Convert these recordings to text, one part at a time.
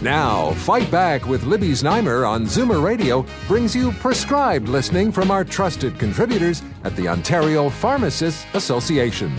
Now, Fight Back with Libby Znaimer on Zoomer Radio brings you prescribed listening from our trusted contributors at the Ontario Pharmacists Association.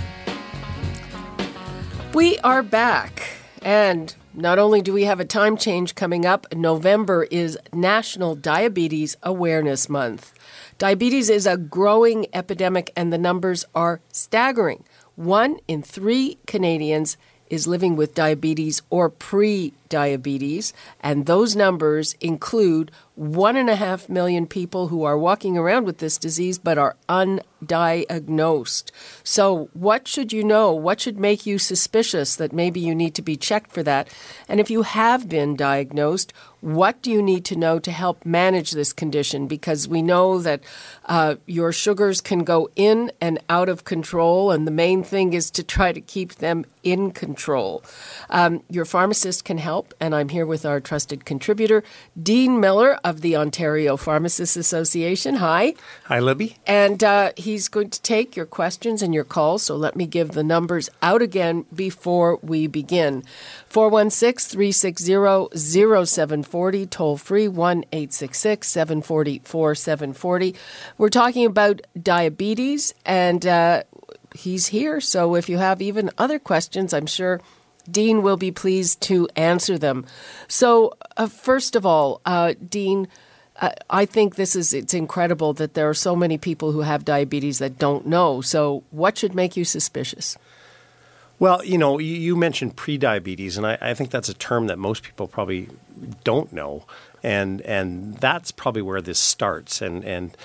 We are back, and not only do we have a time change coming up, November is National Diabetes Awareness Month. Diabetes is a growing epidemic, and the numbers are staggering. One in three Canadians is living with diabetes or pre diabetes, and those numbers include one and a half million people who are walking around with this disease but are undiagnosed. So, what should you know? What should make you suspicious that maybe you need to be checked for that? And if you have been diagnosed, what do you need to know to help manage this condition? Because we know that uh, your sugars can go in and out of control, and the main thing is to try to keep them in control. Um, your pharmacist can help, and I'm here with our trusted contributor, Dean Miller of the Ontario Pharmacists Association. Hi. Hi, Libby. And uh, he's going to take your questions and your calls, so let me give the numbers out again before we begin. 416 360 0740, toll free 1 866 740 4740. We're talking about diabetes, and uh, he's here. So if you have even other questions, I'm sure Dean will be pleased to answer them. So, uh, first of all, uh, Dean, uh, I think this is it's incredible that there are so many people who have diabetes that don't know. So, what should make you suspicious? Well, you know, you, mentioned prediabetes, and I, I, think that's a term that most people probably don't know, and and that's probably where this starts. And and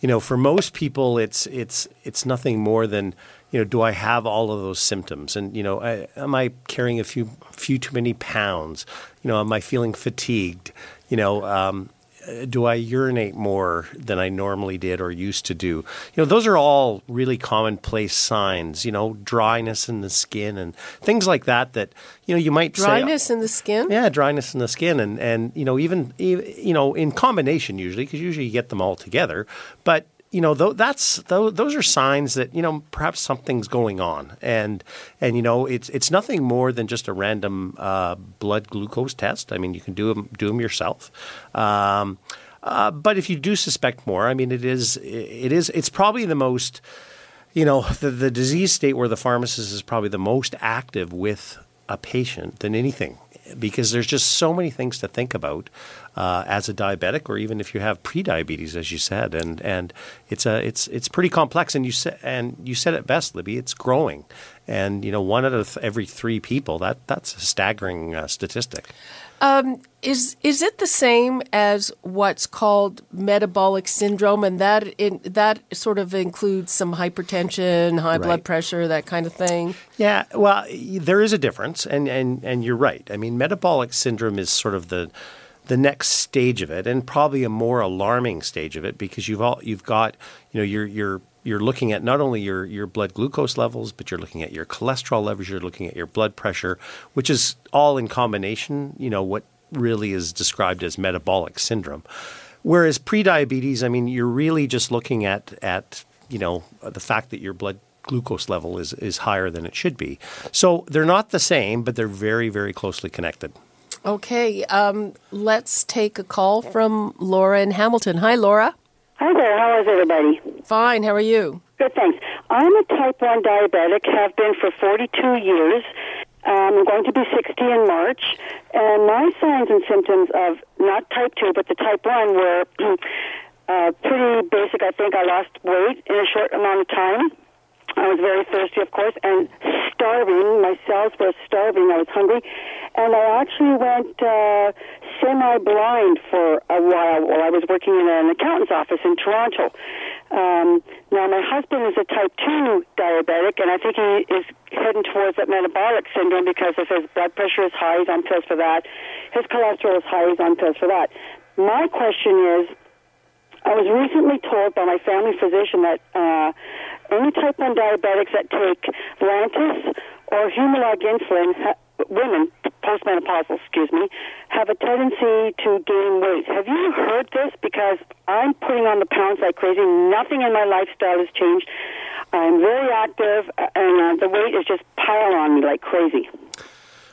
you know, for most people, it's it's it's nothing more than you know, do I have all of those symptoms? And you know, I, am I carrying a few few too many pounds? You know, am I feeling fatigued? You know, um, do I urinate more than I normally did or used to do? You know, those are all really commonplace signs. You know, dryness in the skin and things like that. That you know, you might dryness say, in the skin. Yeah, dryness in the skin, and and you know, even you know, in combination usually because usually you get them all together. But you know, that's those are signs that you know perhaps something's going on, and and you know it's it's nothing more than just a random uh, blood glucose test. I mean, you can do them do them yourself. Um, uh, but if you do suspect more, I mean, it is it is it's probably the most you know the the disease state where the pharmacist is probably the most active with a patient than anything because there's just so many things to think about uh, as a diabetic, or even if you have prediabetes, as you said, and and it's a it's it's pretty complex. And you said and you said it best, Libby. It's growing, and you know one out of every three people that that's a staggering uh, statistic. Um, is is it the same as what's called metabolic syndrome, and that in, that sort of includes some hypertension, high right. blood pressure, that kind of thing? Yeah, well, there is a difference, and and and you're right. I mean, metabolic syndrome is sort of the the next stage of it, and probably a more alarming stage of it, because you've all you've got you know you're you're you're looking at not only your your blood glucose levels, but you're looking at your cholesterol levels, you're looking at your blood pressure, which is all in combination. You know what really is described as metabolic syndrome. Whereas prediabetes, I mean, you're really just looking at at you know the fact that your blood glucose level is is higher than it should be. So they're not the same, but they're very very closely connected. Okay, um, let's take a call from Laura in Hamilton. Hi, Laura. Hi there. How is everybody? Fine. How are you? Good, thanks. I'm a type 1 diabetic, have been for 42 years. Um, I'm going to be 60 in March, and my signs and symptoms of not type 2, but the type 1 were uh, pretty basic. I think I lost weight in a short amount of time. I was very thirsty, of course, and starving. My cells were starving. I was hungry. and I actually went uh, semi-blind for a while while I was working in an accountant's office in Toronto. Um, now, my husband is a type 2 diabetic, and I think he is heading towards that metabolic syndrome because if his blood pressure is high, he's on pills for that. His cholesterol is high, he's on pills for that. My question is, I was recently told by my family physician that uh, any type 1 diabetics that take Lantus or Humalog insulin, women, postmenopausal, excuse me, have a tendency to gain weight. Have you heard this? Because I'm putting on the pounds like crazy. Nothing in my lifestyle has changed. I'm very active, uh, and uh, the weight is just piling on me like crazy.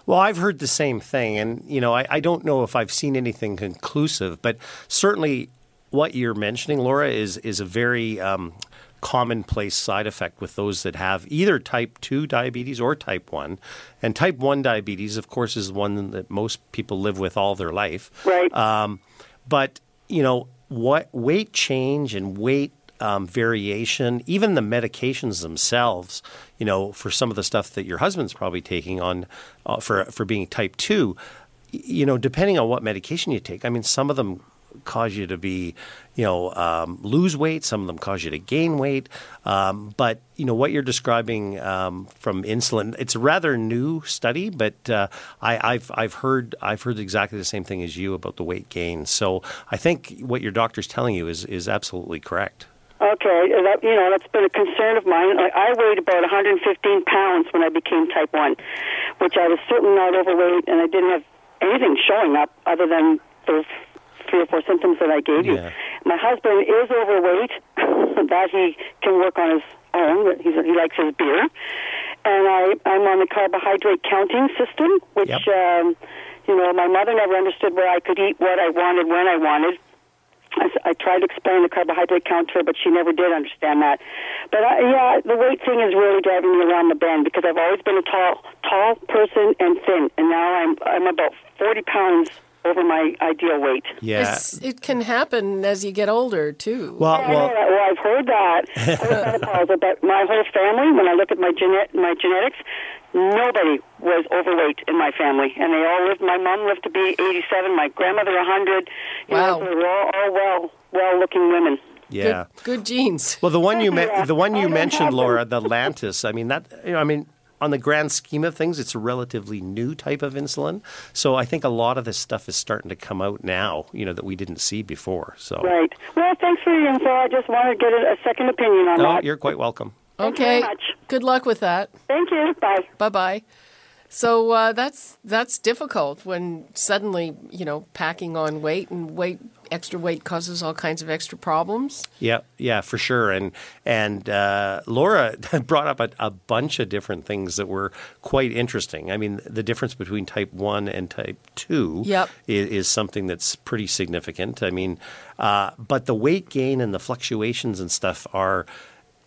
Well, I've heard the same thing, and you know, I, I don't know if I've seen anything conclusive, but certainly what you're mentioning, Laura, is is a very um, commonplace side effect with those that have either type 2 diabetes or type 1. And type 1 diabetes, of course, is one that most people live with all their life. Right. Um, but, you know, what weight change and weight um, variation, even the medications themselves, you know, for some of the stuff that your husband's probably taking on uh, for for being type two, you know, depending on what medication you take. I mean, some of them cause you to be, you know, um, lose weight. Some of them cause you to gain weight. Um, but you know what you're describing um, from insulin. It's a rather new study, but uh, I, have I've heard I've heard exactly the same thing as you about the weight gain. So I think what your doctor's telling you is is absolutely correct. Okay, that, you know that's been a concern of mine. I, I weighed about 115 pounds when I became type one, which I was certainly not overweight, and I didn't have anything showing up other than those three or four symptoms that I gave you. Yeah. My husband is overweight, that he can work on his own. He's, he likes his beer. And I, I'm on the carbohydrate counting system, which, Yep. um, you know, my mother never understood where I could eat what I wanted when I wanted. I, I tried to explain the carbohydrate count to her, but she never did understand that. But I, yeah, the weight thing is really driving me around the bend because I've always been a tall, tall person and thin, and now I'm I'm about forty pounds over my ideal weight. Yeah. It's, it can happen as you get older too. Well, I know well, that. Well, I've heard that. Postmenopausal, but my whole family, when I look at my genet- my genetics, nobody was overweight in my family, and they all lived. My mom lived to be 87. My grandmother 100. You Wow. know, they were all, all well, well-looking women. yeah. Good, good genes. Well, the one you Yeah. me- the one you mentioned, Laura, the Lantus. I mean that. You know, I mean, on the grand scheme of things, it's a relatively new type of insulin. So I think a lot of this stuff is starting to come out now. You know that we didn't see before. So. Right. Well, thanks for the info. I just wanted to get a, a second opinion on No, that. you're quite welcome. Thank you okay. very much. Good luck with that. Thank you. Bye. Bye bye. So uh, that's that's difficult when suddenly you know packing on weight and weight extra weight causes all kinds of extra problems. Yeah, yeah, for sure. And and uh, Laura brought up a, a bunch of different things that were quite interesting. I mean, the difference between type one and type two Yep. is, is something that's pretty significant. I mean, uh, but the weight gain and the fluctuations and stuff are,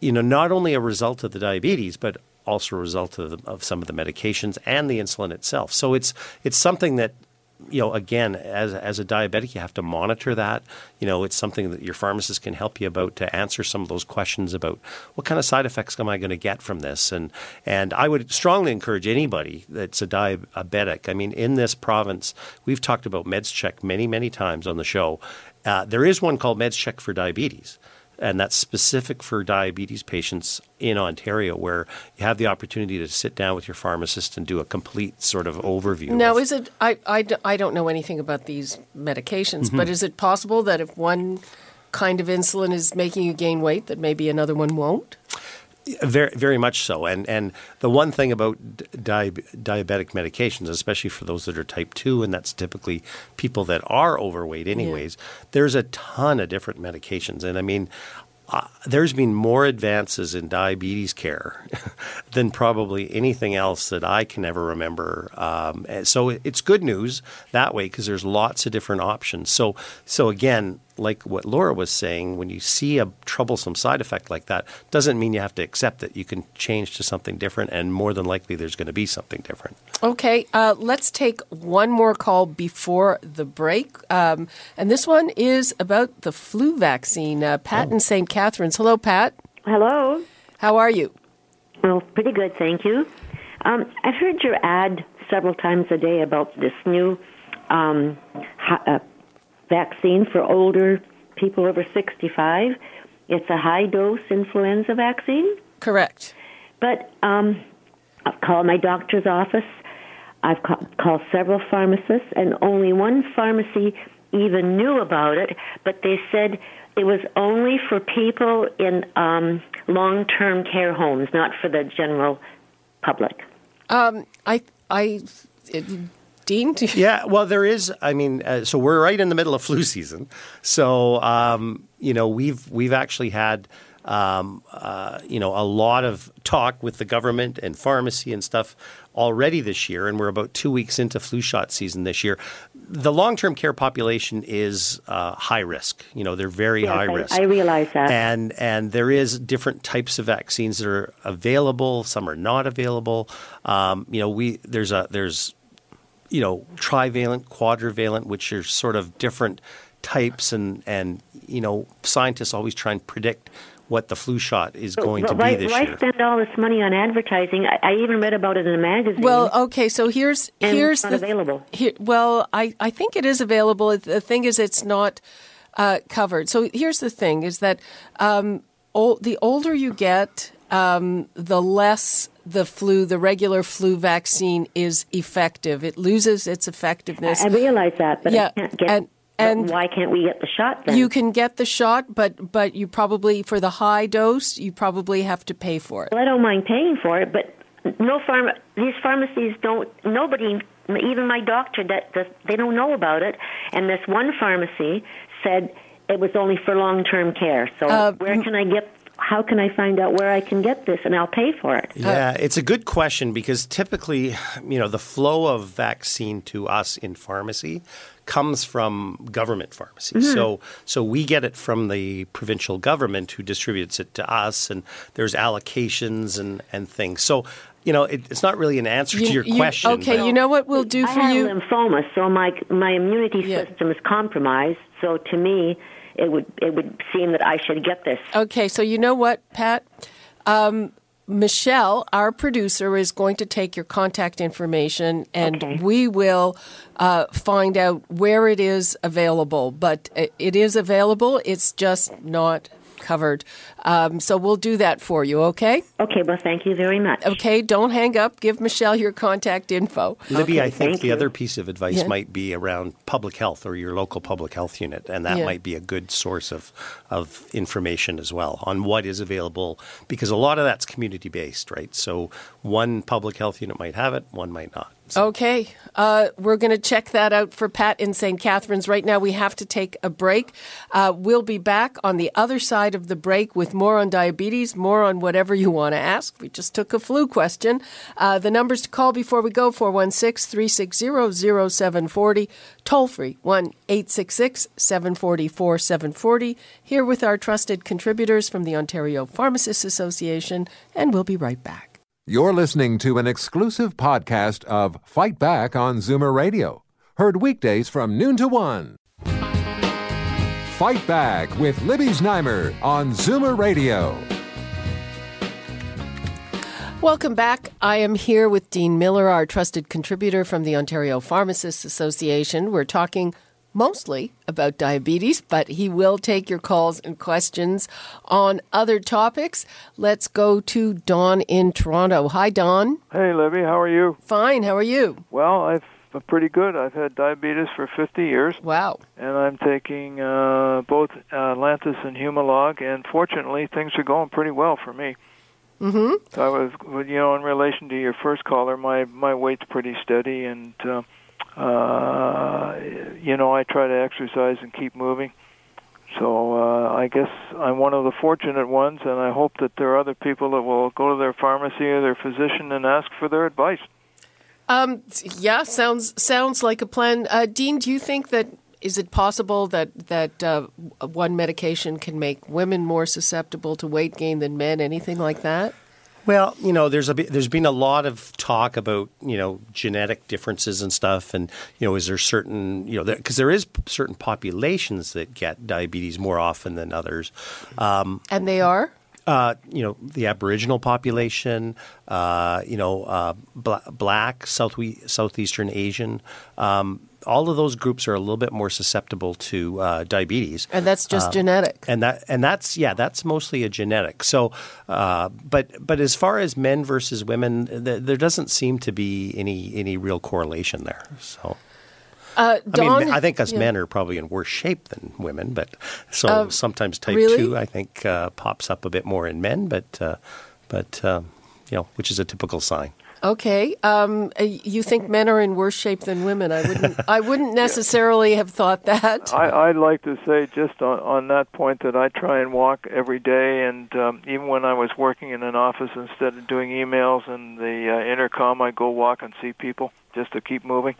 you know, not only a result of the diabetes, but also a result of, of some of the medications and the insulin itself. So it's it's something that you know, again, as as a diabetic, you have to monitor that. You know, it's something that your pharmacist can help you about to answer some of those questions about what kind of side effects am I going to get from this, and and I would strongly encourage anybody that's a diabetic. I mean, in this province, we've talked about Meds Check many many times on the show. Uh, there is one called Meds Check for diabetes and that's specific for diabetes patients in Ontario, where you have the opportunity to sit down with your pharmacist and do a complete sort of overview. Now, of- is it? I, I, I don't know anything about these medications, Mm-hmm. but is it possible that if one kind of insulin is making you gain weight, that maybe another one won't? Very, very much so. And and the one thing about di- diabetic medications, especially for those that are type two, and that's typically people that are overweight, anyways. There's a ton of different medications, and I mean. Uh, there's been more advances in diabetes care than probably anything else that I can ever remember. Um, so it's good news that way because there's lots of different options. So, so again, like what Laura was saying, when you see a troublesome side effect like that, doesn't mean you have to accept it. You can change to something different, and more than likely, there's going to be something different. Okay, uh, let's take one more call before the break. Um, and this one is about the flu vaccine. Uh, Pat in St. Catharines. Hello, Pat. Hello. How are you? Well, pretty good, thank you. Um, I've heard your ad several times a day about this new um, ha- uh, vaccine for older people over 65. It's a high dose influenza vaccine. Correct. But um, I've called my doctor's office. I've ca- called several pharmacists, and only one pharmacy even knew about it. But they said it was only for people in um, long-term care homes, not for the general public. Um, I, I, it, Dean. do you- Yeah, well, there is. I mean, uh, so we're right in the middle of flu season. So um, you know, we've we've actually had um, uh, you know a lot of talk with the government and pharmacy and stuff already this year, and we're about two weeks into flu shot season this year. The long term care population is uh, high risk. You know, they're very Yes, high I- risk. I realize that. And and there is different types of vaccines that are available. Some are not available. Um, you know, we there's a there's you know trivalent, quadrivalent, which are sort of different types, and and you know scientists always try and predict what the flu shot is going to why, be this why year. spend all this money on advertising? I, I even read about it in a magazine. Well, okay, so here's And here's it's not the available. Here, well, I I think it is available. The thing is, it's not uh, covered. So here's the thing: is that um, ol- the older you get, um, the less the flu, the regular flu vaccine is effective. It loses its effectiveness. I realize that, but Yeah, I can't get. and- and- why can't we get the shot then? you can get the shot, but but you probably for the high dose, you probably have to pay for it. Well, I don't mind paying for it, but no pharma. These pharmacies don't. Nobody, even my doctor, that that they don't know about it. And this one pharmacy said it was only for long-term care. So Uh, where can I get? How can I find out where I can get this, and I'll pay for it? Yeah, it's a good question because typically, you know, the flow of vaccine to us in pharmacy comes from government pharmacies. Mm-hmm. So, so we get it from the provincial government who distributes it to us, and there's allocations and and things. So, you know, it, it's not really an answer to your you- question. okay, but- you know what we'll do I for have you. lymphoma, so my my immunity Yeah. system is compromised. So to me, it would it would seem that I should get this. Okay, so you know what, Pat? Um, Michelle, our producer, is going to take your contact information and Okay. we will uh, find out where it is available. But it- it is available, it's just not covered. Um, so we'll do that for you, okay? Okay, well, thank you very much. Okay, don't hang up. Give Michelle your contact info. Libby, Okay, I think the you. other piece of advice Yeah. might be around public health or your local public health unit, and that Yeah. might be a good source of, of information as well on what is available, because a lot of that's community based, right? So one public health unit might have it, one might not. So Okay, uh, we're going to check that out for Pat in St. Catharines. Right now, we have to take a break. Uh, we'll be back on the other side of the break with more on diabetes, more on whatever you want to ask. We just took a flu question. Uh, the numbers to call before we go 416 360 0740, toll free 1 866 744 740. Here with our trusted contributors from the Ontario Pharmacists Association, and we'll be right back. You're listening to an exclusive podcast of Fight Back on Zoomer Radio, heard weekdays from noon to one. Fight Back with Libby Znaimer on Zoomer Radio. Welcome back. I am here with Dean Miller, our trusted contributor from the Ontario Pharmacists Association. We're talking mostly about diabetes, but he will take your calls and questions on other topics. Let's go to Don in Toronto. Hi, Don. Hey, Libby, how are you? Fine. How are you? Well, I've I'm pretty good. I've had diabetes for 50 years, Wow. and I'm taking uh, both Atlantis and Humalog, and fortunately, things are going pretty well for me. Mm-hmm. So I was, you know, in relation to your first caller, my my weight's pretty steady, and uh, uh, you know, I try to exercise and keep moving. So uh, I guess I'm one of the fortunate ones, and I hope that there are other people that will go to their pharmacy or their physician and ask for their advice. Um, yeah, sounds sounds like a plan. Uh, Dean, do you think that is it possible that that uh, one medication can make women more susceptible to weight gain than men? Anything like that? Well, you know, there's a there's been a lot of talk about you know genetic differences and stuff, and you know, is there certain you know because there is certain populations that get diabetes more often than others. Um, And they are. Uh, you know, the Aboriginal population, uh, you know, uh, bla- black, South Southeastern Asian. Um, all of those groups are a little bit more susceptible to uh, diabetes, and that's just um, genetic. And that and that's yeah, that's mostly a genetic. So, uh, but but as far as men versus women, th- there doesn't seem to be any any real correlation there. So. Uh, Don, I mean, I think us yeah. men are probably in worse shape than women, but so uh, sometimes type really? two I think uh, pops up a bit more in men, but uh, but um, you know, which is a typical sign. Okay, um, uh, you think men are in worse shape than women? I wouldn't. I wouldn't necessarily yeah. have thought that. I, would like to say just on, on that point that I try and walk every day, and um, even when I was working in an office, instead of doing emails and the uh, intercom, I go walk and see people just to keep moving.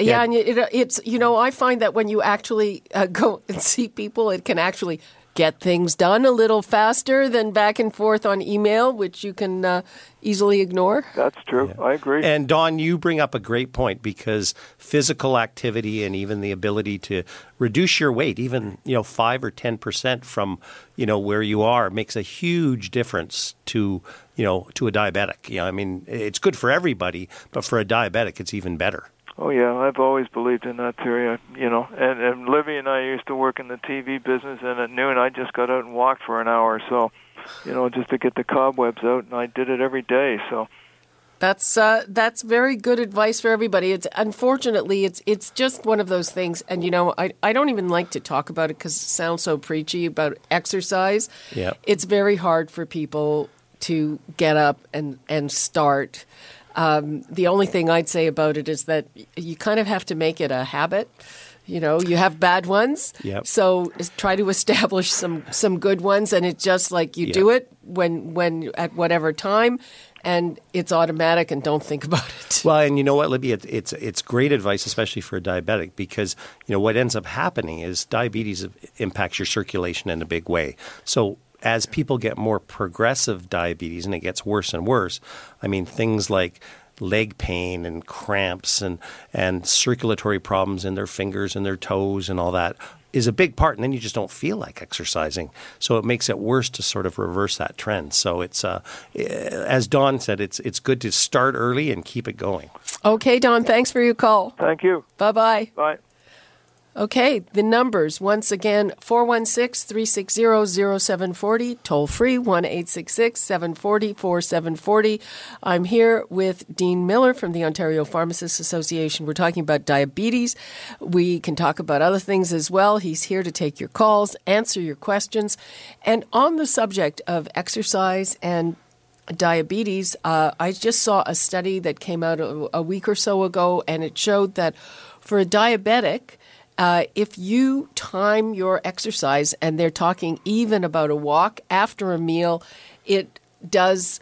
Yeah, yeah. and it, it's you know I find that when you actually uh, go and see people, it can actually get things done a little faster than back and forth on email, which you can uh, easily ignore. That's true. Yeah. I agree. And Don, you bring up a great point because physical activity and even the ability to reduce your weight, even you know five or ten percent from you know where you are, makes a huge difference to you know to a diabetic. You know, I mean, it's good for everybody, but for a diabetic, it's even better. Oh yeah, I've always believed in that theory. You know, and, and Libby and I used to work in the TV business, and at noon I just got out and walked for an hour or so, you know, just to get the cobwebs out, and I did it every day. So that's uh, that's very good advice for everybody. It's unfortunately it's it's just one of those things, and you know I I don't even like to talk about it because it sounds so preachy about exercise. Yeah, it's very hard for people to get up and and start. Um, the only thing I'd say about it is that you kind of have to make it a habit. You know, you have bad ones, yep. so try to establish some some good ones, and it's just like you yep. do it when when at whatever time, and it's automatic, and don't think about it. Well, and you know what, Libby, it, it's it's great advice, especially for a diabetic, because you know what ends up happening is diabetes impacts your circulation in a big way. So as people get more progressive diabetes and it gets worse and worse, I mean, things like leg pain and cramps and, and circulatory problems in their fingers and their toes and all that is a big part. And then you just don't feel like exercising. So it makes it worse to sort of reverse that trend. So it's, uh, as Don said, it's, it's good to start early and keep it going. Okay, Don, thanks for your call. Thank you. Bye-bye. Bye. Okay, the numbers once again 416 360 0740, toll free 1 740 4740. I'm here with Dean Miller from the Ontario Pharmacists Association. We're talking about diabetes. We can talk about other things as well. He's here to take your calls, answer your questions. And on the subject of exercise and diabetes, uh, I just saw a study that came out a, a week or so ago, and it showed that for a diabetic, uh, if you time your exercise, and they're talking even about a walk after a meal, it does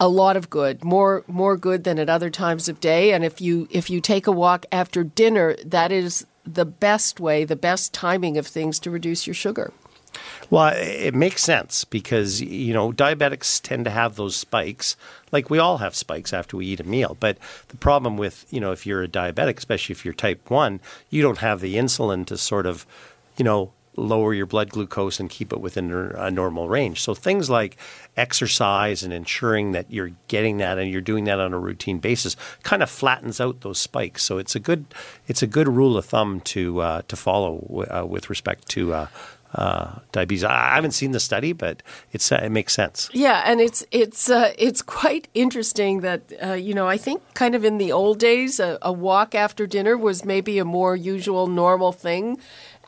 a lot of good, more more good than at other times of day. And if you if you take a walk after dinner, that is the best way, the best timing of things to reduce your sugar. Well, it makes sense because you know diabetics tend to have those spikes. Like we all have spikes after we eat a meal, but the problem with you know if you're a diabetic, especially if you're type one, you don't have the insulin to sort of you know lower your blood glucose and keep it within a normal range. So things like exercise and ensuring that you're getting that and you're doing that on a routine basis kind of flattens out those spikes. So it's a good it's a good rule of thumb to uh, to follow uh, with respect to uh, uh, diabetes. I haven't seen the study, but it's uh, it makes sense. Yeah, and it's it's uh, it's quite interesting that uh, you know I think kind of in the old days a, a, walk after dinner was maybe a more usual normal thing,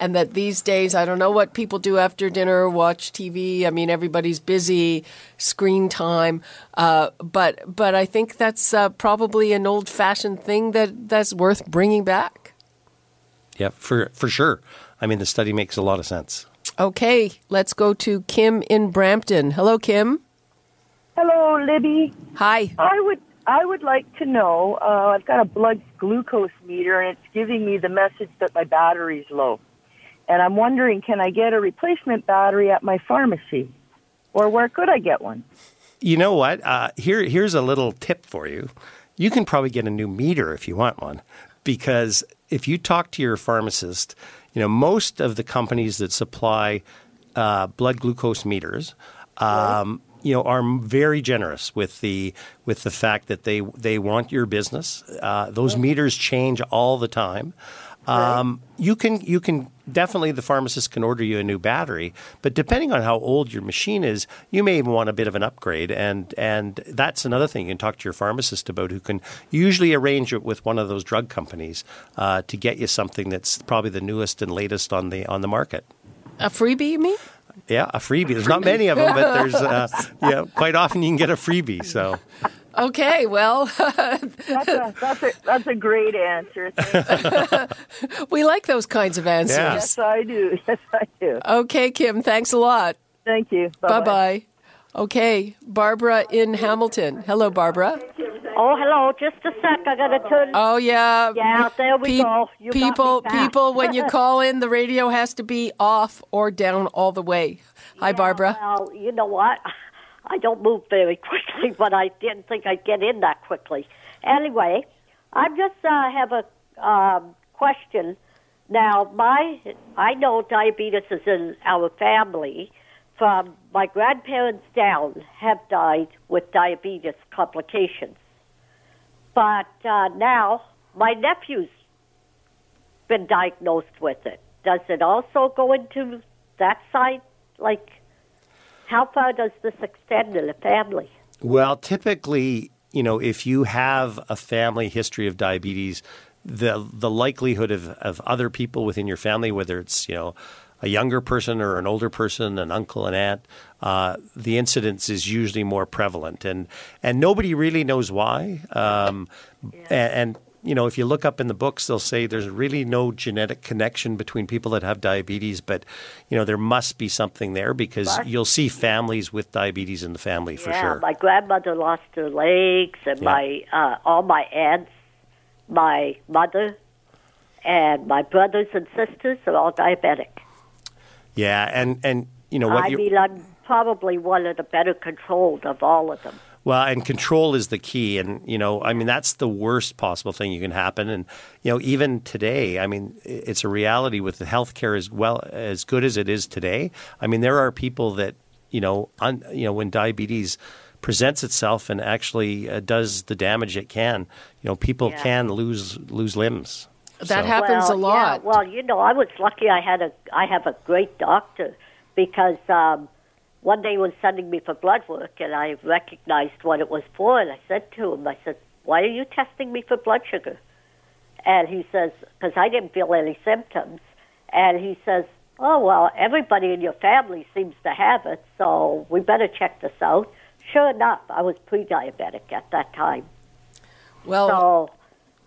and that these days I don't know what people do after dinner, watch TV. I mean everybody's busy, screen time, uh, but but I think that's uh, probably an old fashioned thing that that's worth bringing back. Yeah, for for sure. I mean the study makes a lot of sense. Okay, let's go to Kim in Brampton. Hello, Kim. Hello, Libby. Hi. I would I would like to know. Uh, I've got a blood glucose meter, and it's giving me the message that my battery's low. And I'm wondering, can I get a replacement battery at my pharmacy, or where could I get one? You know what? Uh, here, here's a little tip for you. You can probably get a new meter if you want one, because if you talk to your pharmacist you know, most of the companies that supply uh, blood glucose meters um, you know, are very generous with the with the fact that they they want your business. Uh, those meters change all the time. Um, you can you can definitely the pharmacist can order you a new battery, but depending on how old your machine is, you may even want a bit of an upgrade, and and that's another thing you can talk to your pharmacist about, who can usually arrange it with one of those drug companies uh, to get you something that's probably the newest and latest on the on the market. A freebie, you mean? Yeah, a freebie. There's not many of them, but there's uh, yeah, quite often you can get a freebie. So. Okay, well, That's a, that's a, that's a great answer. We like those kinds of answers. Yeah. yes, I do. Yes, I do. Okay, Kim, thanks a lot. Thank you. Bye bye. Okay, Barbara in Hamilton. Hello, Barbara. Oh, hello. Just a sec. I got to turn. Oh yeah. Yeah, there we Pe- go. You got me people, back. people, when you call in, the radio has to be off or down all the way. Hi, Barbara. Well, you know what? I don't move very quickly, but I didn't think I'd get in that quickly. Anyway, I just uh, have a um, question. Now, my I know diabetes is in our family. From my grandparents down have died with diabetes complications, but uh, now my nephew's been diagnosed with it. Does it also go into that side? Like, how far does this extend in the family? Well, typically, you know, if you have a family history of diabetes, the the likelihood of, of other people within your family, whether it's you know a younger person or an older person, an uncle, an aunt, uh, the incidence is usually more prevalent, and and nobody really knows why. Um, and, and you know, if you look up in the books, they'll say there's really no genetic connection between people that have diabetes, but you know there must be something there because What? you'll see families with diabetes in the family for yeah, sure. my grandmother lost her legs, and Yeah. my uh, all my aunts, my mother, and my brothers and sisters are all diabetic. Yeah, and and you know what I mean, I'm probably one of the better controlled of all of them. Well, and control is the key, and you know, I mean, that's the worst possible thing you can happen, and you know, even today, I mean, it's a reality with the healthcare as well as good as it is today. I mean, there are people that you know, un, you know, when diabetes presents itself and actually uh, does the damage it can, you know, people Yeah. can lose lose limbs. That So- happens well, a lot. Yeah, well, you know, I was lucky. I had a I have a great doctor because um, one day he was sending me for blood work, and I recognized what it was for, and I said to him, I said, "Why are you testing me for blood sugar?" And he says, "Because I didn't feel any symptoms," and he says. Oh well, everybody in your family seems to have it, so we better check this out. Sure enough, I was pre-diabetic at that time. well, So,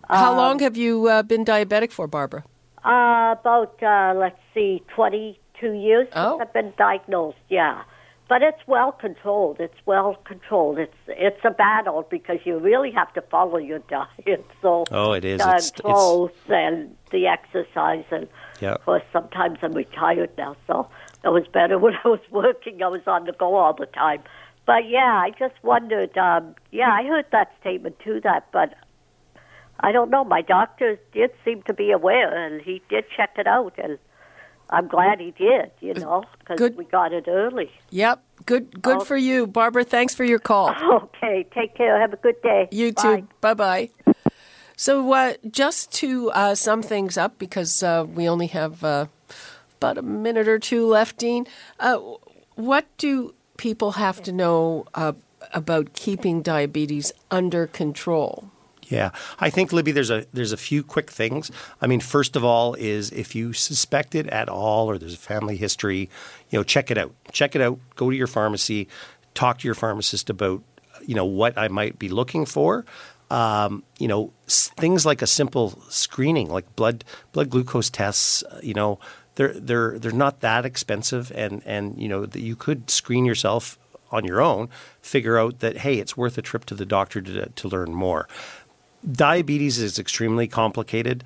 how um, long have you uh, been diabetic for, Barbara? Uh, about uh, let's see, twenty-two years since Oh. I've been diagnosed. Yeah, but it's well controlled. It's well controlled. It's it's a battle because you really have to follow your diet. So Oh, it is. It's- it's- and the exercise and Yeah. of course sometimes I'm retired now, so it was better when I was working. I was on the go all the time. But yeah, I just wondered. Um, yeah, I heard that statement too. That, but I don't know. My doctor did seem to be aware, and he did check it out, and I'm glad he did. You know, because we got it early. Yep. Good. Good Oh. for you, Barbara. Thanks for your call. Okay, take care. Have a good day. You Bye. too. Bye bye. So, uh, just to uh, sum things up, because uh, we only have uh, about a minute or two left, Dean, uh, what do people have to know uh, about keeping diabetes under control? Yeah, I think Libby, there's a there's a few quick things. I mean, first of all, is if you suspect it at all, or there's a family history, you know, check it out. Check it out. Go to your pharmacy, talk to your pharmacist about, you know, what I might be looking for. Um, you know, things like a simple screening, like blood blood glucose tests. uh, You know, they're they're they're not that expensive, and and you know that you could screen yourself on your own, figure out that hey, it's worth a trip to the doctor to to learn more diabetes is extremely complicated.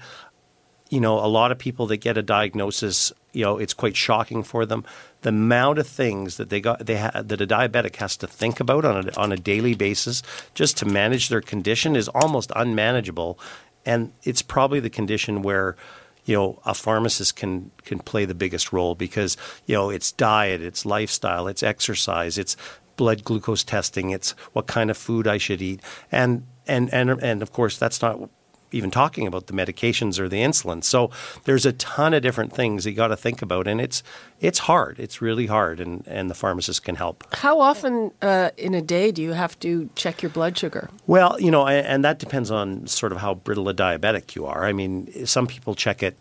You know, a lot of people that get a diagnosis, you know, it's quite shocking for them. The amount of things that they got, they ha- that a diabetic has to think about on a, on a daily basis just to manage their condition is almost unmanageable, and it's probably the condition where, you know, a pharmacist can can play the biggest role because you know it's diet, it's lifestyle, it's exercise, it's blood glucose testing, it's what kind of food I should eat, and and and and of course that's not even talking about the medications or the insulin. So there's a ton of different things you got to think about, and it's it's hard. It's really hard, and and the pharmacist can help. How often uh, in a day do you have to check your blood sugar? Well, you know, and that depends on sort of how brittle a diabetic you are. I mean, some people check it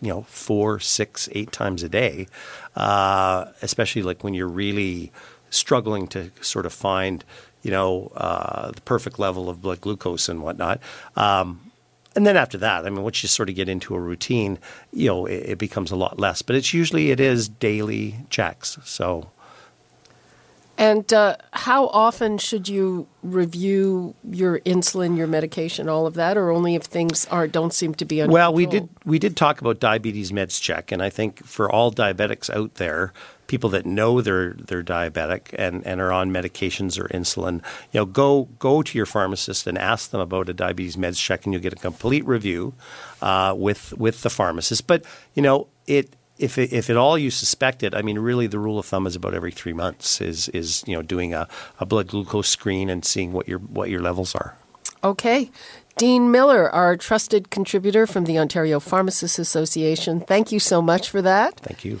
you know four, six, eight times a day, uh, especially like when you're really struggling to sort of find you know uh, the perfect level of blood glucose and whatnot. Um, and then after that, I mean, once you sort of get into a routine, you know, it, it becomes a lot less. But it's usually it is daily checks. So. And uh, how often should you review your insulin, your medication, all of that, or only if things are don't seem to be under Well, control? we did we did talk about diabetes meds check, and I think for all diabetics out there, people that know they're they're diabetic and, and are on medications or insulin, you know, go go to your pharmacist and ask them about a diabetes meds check, and you'll get a complete review uh, with with the pharmacist. But you know, it if it, if at all you suspect it, I mean, really, the rule of thumb is about every three months is is you know doing a, a blood glucose screen and seeing what your what your levels are. Okay. Dean Miller, our trusted contributor from the Ontario Pharmacists Association, thank you so much for that. Thank you.